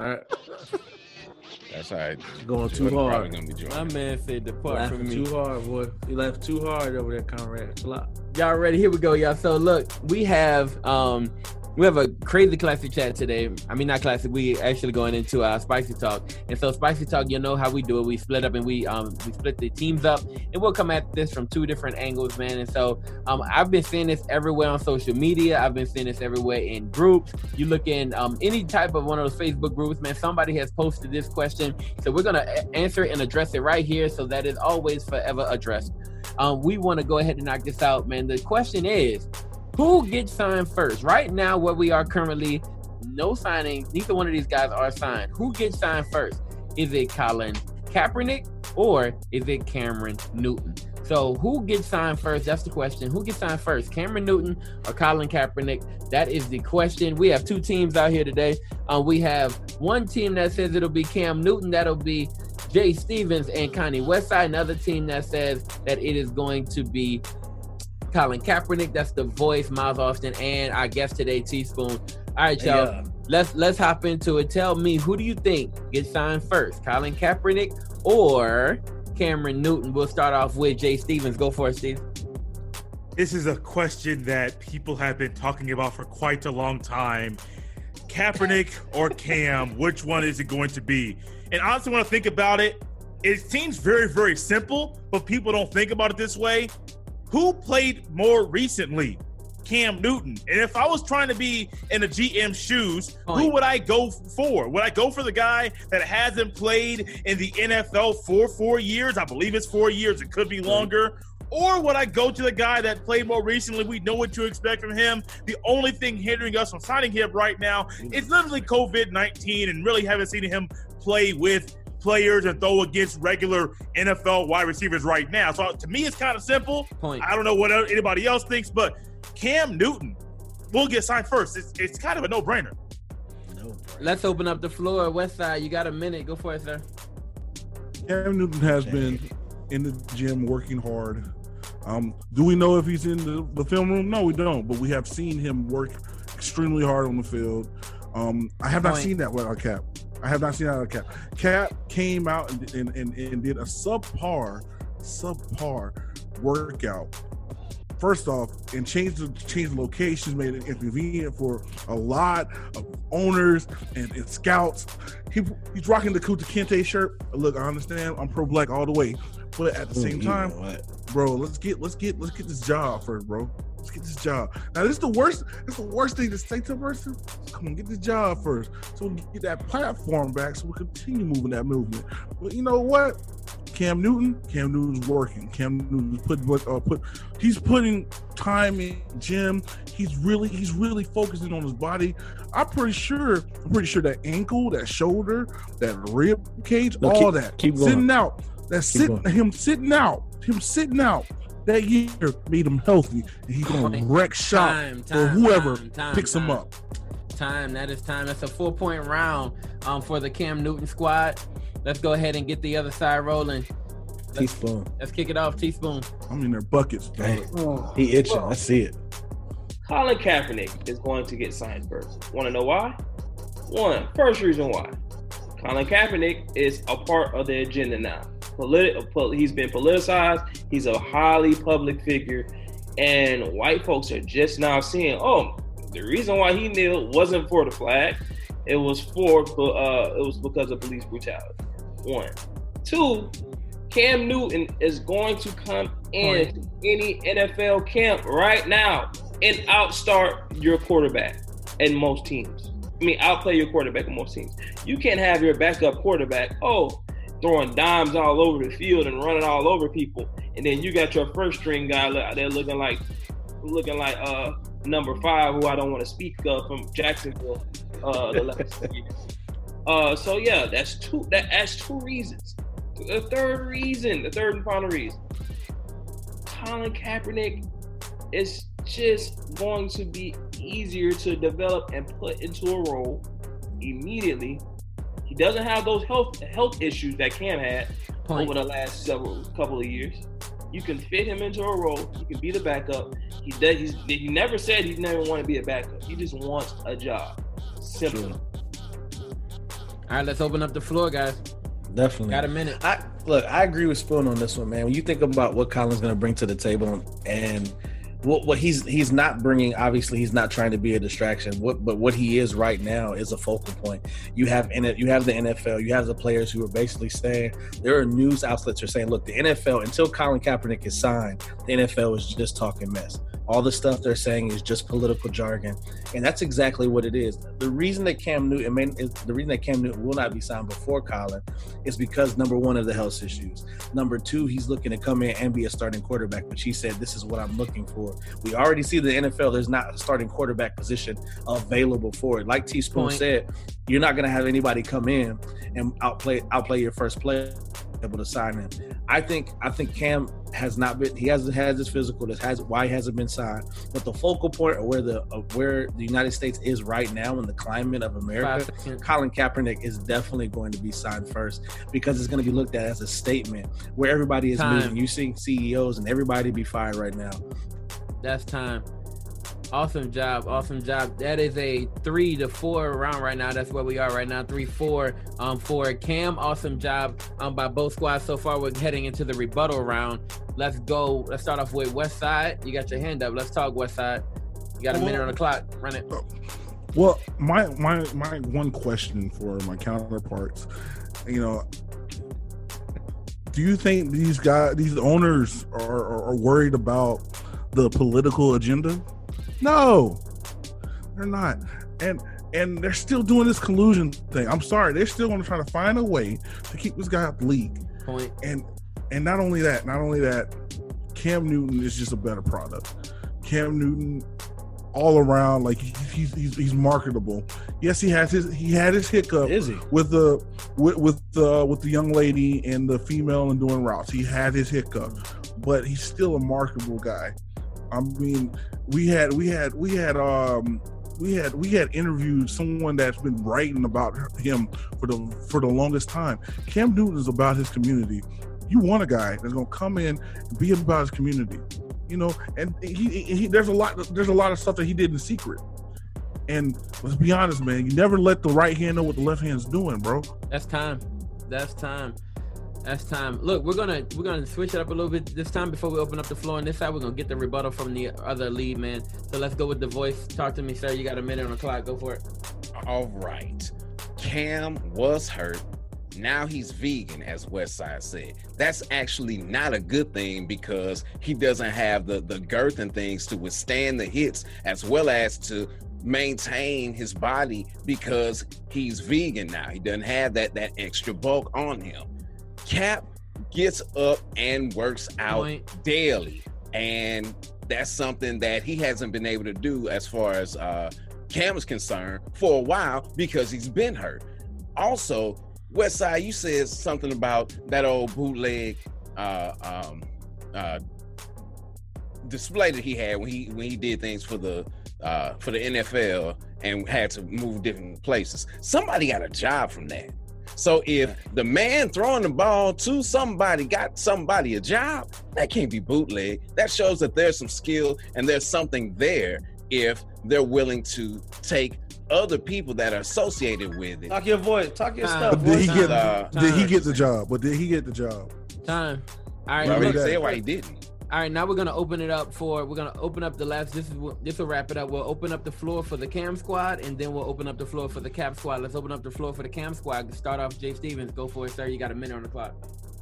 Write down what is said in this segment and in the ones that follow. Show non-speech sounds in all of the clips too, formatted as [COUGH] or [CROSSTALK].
All right. That's all right. Going too hard. Gonna My man said depart Laughing from me. Too hard, boy. You laughed too hard over there, Conrad. Y'all ready? Here we go, y'all. So look, we have um we have a crazy classic chat today. I mean not classic, we actually going into our spicy talk. And so spicy talk, you know how we do it. We split up and we um we split the teams up and we'll come at this from two different angles, man. And so um I've been seeing this everywhere on social media. I've been seeing this everywhere in groups. You look in um any type of one of those Facebook groups, man, somebody has posted this question. So we're gonna answer and address it right here so that is always forever addressed. Um, we want to go ahead and knock this out, man. The question is, who gets signed first? Right now, where we are currently, no signings. Neither one of these guys are signed. Who gets signed first? Is it Colin Kaepernick or is it Cameron Newton? So who gets signed first? That's the question. Who gets signed first? Cameron Newton or Colin Kaepernick? That is the question. We have two teams out here today. Uh, we have one team that says it'll be Cam Newton. That'll be Jay Stevens and Connie Westside. Another team that says that it is going to be Colin Kaepernick. That's the voice, Miles Austin, and our guest today, Teaspoon. All right, y'all. Yeah. Let's let's hop into it. Tell me, who do you think gets signed first, Colin Kaepernick or Cameron Newton? We'll start off with Jay Stevens. Go for it, Steve. This is a question that people have been talking about for quite a long time. Kaepernick or Cam, [LAUGHS] which one is it going to be? And honestly, when I think about it, it seems very, very simple, but people don't think about it this way. Who played more recently? Cam Newton. And if I was trying to be in the GM shoes, oh, who would I go for? Would I go for the guy that hasn't played in the NFL for four years? I believe it's four years. It could be mm. longer. Or would I go to the guy that played more recently? We know what to expect from him. The only thing hindering us from signing him right now mm. is literally COVID 19 and really haven't seen him play with players and throw against regular NFL wide receivers right now. So to me, it's kind of simple. Point. I don't know what anybody else thinks, but Cam Newton will get signed first. It's, it's kind of a no brainer. No. Let's open up the floor. West Side, you got a minute. Go for it, sir. Cam Newton has been in the gym working hard. Um, do we know if he's in the, the film room? No, we don't. But we have seen him work extremely hard on the field. Um, I have not seen that with our Cap. I have not seen that with Cap. Cap came out and, and, and, and did a subpar, subpar workout. First off, and changed the changed the locations, made it inconvenient for a lot of owners and, and scouts. He, he's rocking the Kunta Kinte shirt. Look, I understand. I'm pro black all the way, but at the same time, bro, let's get let's get let's get this job first, bro. Let's get this job. Now, this is the worst. This is the worst thing to say to a person. Come on, get this job first, so we get that platform back, so we continue moving that movement. But you know what? Cam Newton, Cam Newton's working. Cam Newton's put what uh, put. He's putting time in gym. He's really he's really focusing on his body. I'm pretty sure. I'm pretty sure that ankle, that shoulder, that rib cage, No, all keep- that keep going. sitting out. That Keep sitting going. him sitting out. Him sitting out that year made him healthy, and he's gonna Point. wreck shop Time, for time, whoever time, time, picks him up. Time. That is time. That's a four point round um, for the Cam Newton squad. Let's go ahead and get the other side rolling. Let's, Teaspoon. let's kick it off, Teaspoon. I'm in their buckets. bro. Dang. He itching. I see it. Colin Kaepernick is going to get signed first. Want to know why? One, first reason why. Colin Kaepernick is a part of the agenda now. Politi- he's been politicized. He's a highly public figure, and white folks are just now seeing. Oh, the reason why he kneeled wasn't for the flag. It was for uh, it was because of police brutality. One, two. Cam Newton is going to come in any NFL camp right now and outstart your quarterback in most teams. I mean, outplay your quarterback in most teams. You can't have your backup quarterback, oh, throwing dimes all over the field and running all over people, and then you got your first string guy out there looking like, looking like uh number five, who I don't want to speak of from Jacksonville, uh, the last. Uh, so yeah, that's two. That, that's two reasons. The third reason, the third and final reason, Colin Kaepernick is just going to be easier to develop and put into a role immediately. He doesn't have those health health issues that Cam had Point. over the last several couple of years. You can fit him into a role. He can be the backup. He does. He's, he never said he never want to be a backup. He just wants a job. Simple. True. All right, let's open up the floor, guys. Definitely. Got a minute. I look, I agree with Spoon on this one, man. When you think about what Colin's going to bring to the table and what, what he's he's not bringing, obviously, he's not trying to be a distraction. What, but what he is right now is a focal point. You have in it, you have the NFL, you have the players who are basically saying there are news outlets are saying, look, the NFL until Colin Kaepernick is signed, the NFL is just talking mess. All the stuff they're saying is just political jargon, and that's exactly what it is. The reason that Cam Newton, mean, the reason that Cam Newton will not be signed before Colin, is because number one of the health issues. Number two, he's looking to come in and be a starting quarterback, which he said this is what I'm looking for. We already see the NFL. There's not a starting quarterback position available for it. Like T Spoon Point. said, you're not going to have anybody come in and outplay outplay your first player able to sign him. I think I think Cam has not been he hasn't had his physical. That's has why he hasn't been signed. But the focal point of where the of where the United States is right now in the climate of America, Colin Kaepernick is definitely going to be signed first because it's going to be looked at as a statement where everybody is Time. moving. You see CEOs and everybody be fired right now. That's time. Awesome job. Awesome job. That is a three to four round right now. That's where we are right now. Three, four um, for Cam. Awesome job um, by both squads so far. We're heading into the rebuttal round. Let's go. Let's start off with West Side. You got your hand up. Let's talk West Side. You got a minute on the clock. Run it. Well, my my my one question for my counterparts, you know, do you think these guys, these owners, are are, are worried about the political agenda? No, they're not, and and they're still doing this collusion thing. I'm sorry, they're still going to try to find a way to keep this guy out the league. Point. and and not only that, not only that, Cam Newton is just a better product. Cam Newton, all around, like he's he's, he's marketable. Yes, he has his he had his hiccup Is he? with the with with the with the young lady and the female and doing routes. He had his hiccup, but he's still a marketable guy. I mean, we had we had we had um we had we had interviewed someone that's been writing about him for the for the longest time. Cam Newton is about his community. You want a guy that's gonna come in and be about his community, you know. And he, he there's a lot there's a lot of stuff that he did in secret. And let's be honest, man, you never let the right hand know what the left hand's doing, bro. That's time. That's time. That's time. Look, we're gonna we're gonna switch it up a little bit this time before we open up the floor on this side. We're gonna get the rebuttal from the other lead man. So let's go with the voice. Talk to me, sir. You got a minute on the clock. Go for it. All right. Cam was hurt. Now he's vegan, as Westside said. That's actually not a good thing because he doesn't have the, the girth and things to withstand the hits as well as to maintain his body because he's vegan now. He doesn't have that that extra bulk on him. Cap gets up and works out Point. daily. And that's something that he hasn't been able to do as far as uh Cam is concerned for a while because he's been hurt. Also, Westside, you said something about that old bootleg uh um uh display that he had when he when he did things for the uh for the NFL and had to move different places. Somebody got a job from that. So if the man throwing the ball to somebody got somebody a job, that can't be bootleg. That shows that there's some skill and there's something there if they're willing to take other people that are associated with it. Talk your voice. Talk your Uh, stuff. But did he voice. get Uh, did he get the job? But did he get the job? Time. All right. I already that. said why he didn't. All right, now we're gonna open it up for we're gonna open up the last. This is this will wrap it up. We'll open up the floor for the Cam squad, and then we'll open up the floor for the Cap squad. Let's open up the floor for the Cam squad. Start off, Jay Stevens. Go for it, sir. You got a minute on the clock.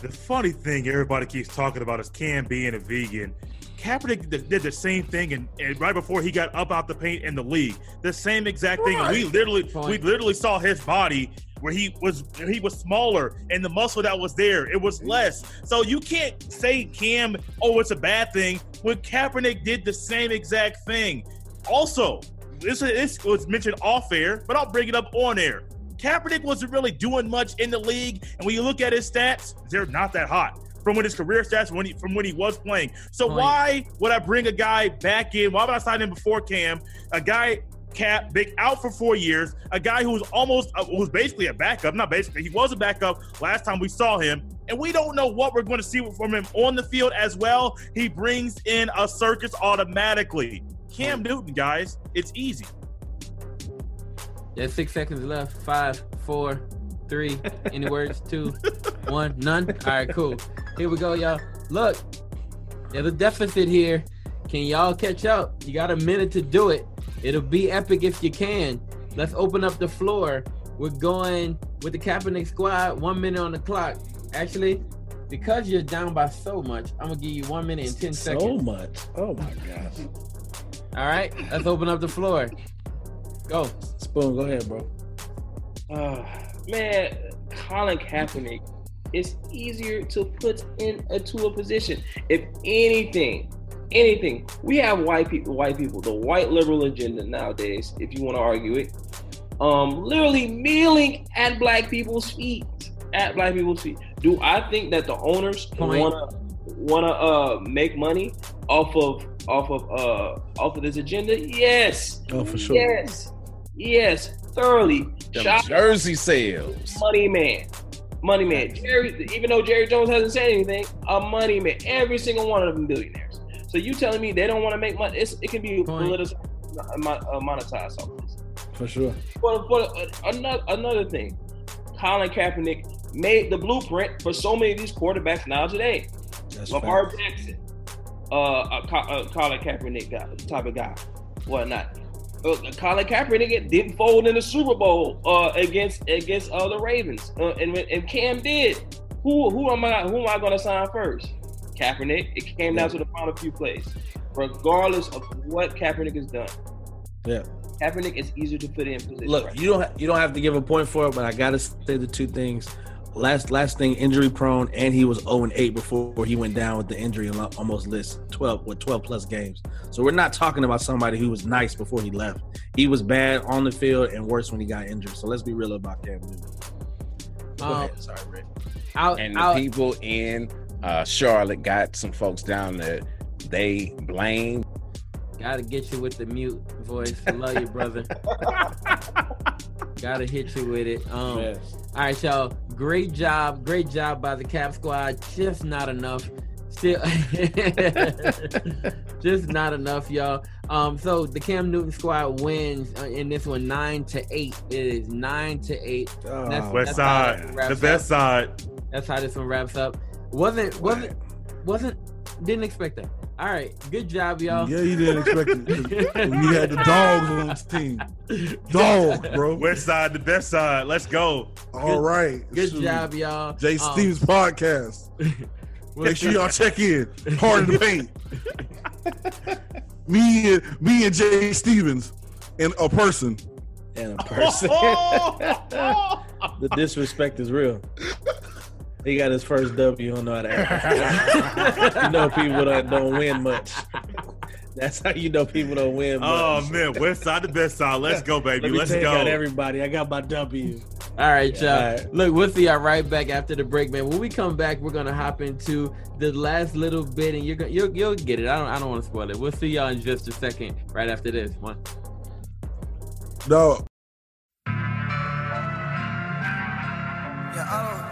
The funny thing everybody keeps talking about is Cam being a vegan. Kaepernick did the same thing, and, and right before he got up out the paint in the league, the same exact thing. And we literally, we literally saw his body where he was, he was smaller, and the muscle that was there, it was less. So you can't say Cam, oh, it's a bad thing when Kaepernick did the same exact thing. Also, this, this was mentioned off air, but I'll bring it up on air. Kaepernick wasn't really doing much in the league, and when you look at his stats, they're not that hot from when his career stats when he from when he was playing. So Point. why would I bring a guy back in? Why would I sign him before Cam? A guy Cap big out for four years. A guy who was almost uh, who was basically a backup, not basically, he was a backup last time we saw him, and we don't know what we're going to see from him on the field as well. He brings in a circus automatically. Cam Newton, guys, it's easy. There's six seconds left. Five, four, three. Any words? [LAUGHS] Two, one, none. All right, cool. Here we go, y'all. Look, there's a deficit here. Can y'all catch up? You got a minute to do it. It'll be epic if you can. Let's open up the floor. We're going with the Kaepernick squad. One minute on the clock. Actually, because you're down by so much, I'm gonna give you one minute and ten So seconds. So much. Oh my gosh. All right, let's open up the floor. Go. Spoon, go ahead, bro. Uh, man, Colin Kaepernick it's easier to put in a, to a position. If anything, anything, we have white people, white people, the white liberal agenda nowadays. If you want to argue it, um, literally kneeling at black people's feet, at black people's feet. Do I think that the owners Point. wanna wanna uh make money off of off of uh off of this agenda? Yes. Oh, for sure. Yes. Yes. Thoroughly. Them Shout jersey sales. money man. Money man. Jerry, even though Jerry Jones hasn't said anything, a money man. Every single one of them billionaires. So you telling me they don't want to make money? It's, it can be politicized, uh, monetized. This. For sure. But, but uh, another another thing, Colin Kaepernick made the blueprint for so many of these quarterbacks now today. That's Lamar facts. Jackson, uh, a, Co- a Colin Kaepernick guy, type of guy, whatnot. Uh, Colin Kaepernick didn't fold in the Super Bowl uh, against against uh, the Ravens, uh, and when- and Cam did. Who who am I who am I going to sign first? Kaepernick. It came down to the final few plays, regardless of what Kaepernick has done. Yeah. Kaepernick is easier to put in position. Look, right you don't ha- you don't have to give a point for it, but I gotta say the two things. Last last thing, injury prone, and he was 0 and 8 before he went down with the injury and almost list 12 with 12 plus games. So we're not talking about somebody who was nice before he left. He was bad on the field and worse when he got injured. So let's be real about Cam Newton. Go Um, ahead. Sorry, Rick. Out, And the out, people in uh, Charlotte got some folks down there. They blame Gotta get you with the mute voice. Love you, brother. [LAUGHS] Gotta hit you with it. Um, Yeah. all right, y'all. Great job, great job by the Cap Squad. Just not enough. Still, [LAUGHS] just not enough, y'all. Um, so the Cam Newton squad wins uh, in this one, nine to eight. It is nine to eight. Oh, That's- West that's side, wraps the up. best side. That's how this one wraps up. Wasn't wasn't wasn't didn't expect that. All right, good job, y'all. Yeah, you didn't expect it. [LAUGHS] when you had the dogs on the team. Dogs, bro. West side, the best side. Let's go. All right. Good Shoot. job, y'all. Jay Um, Stevens podcast. [LAUGHS] Make sure y'all check in. Hard in the paint. me and me and Jay Stevens and a person. and a person. [LAUGHS] the disrespect is real. He got his first W. Don't know how to act. you know people that don't win much. That's how you know people don't win oh, much. Oh man, West side, the best side. Let's go, baby. Let me Let's take go. out everybody. I got my W. All right, y'all. All right. Look, we'll see y'all right back after the break, man. When we come back, we're gonna hop into the last little bit, and you're gonna you'll, you'll get it. I don't I don't want to spoil it. We'll see y'all in just a second, right after this one. No. Yeah, I don't.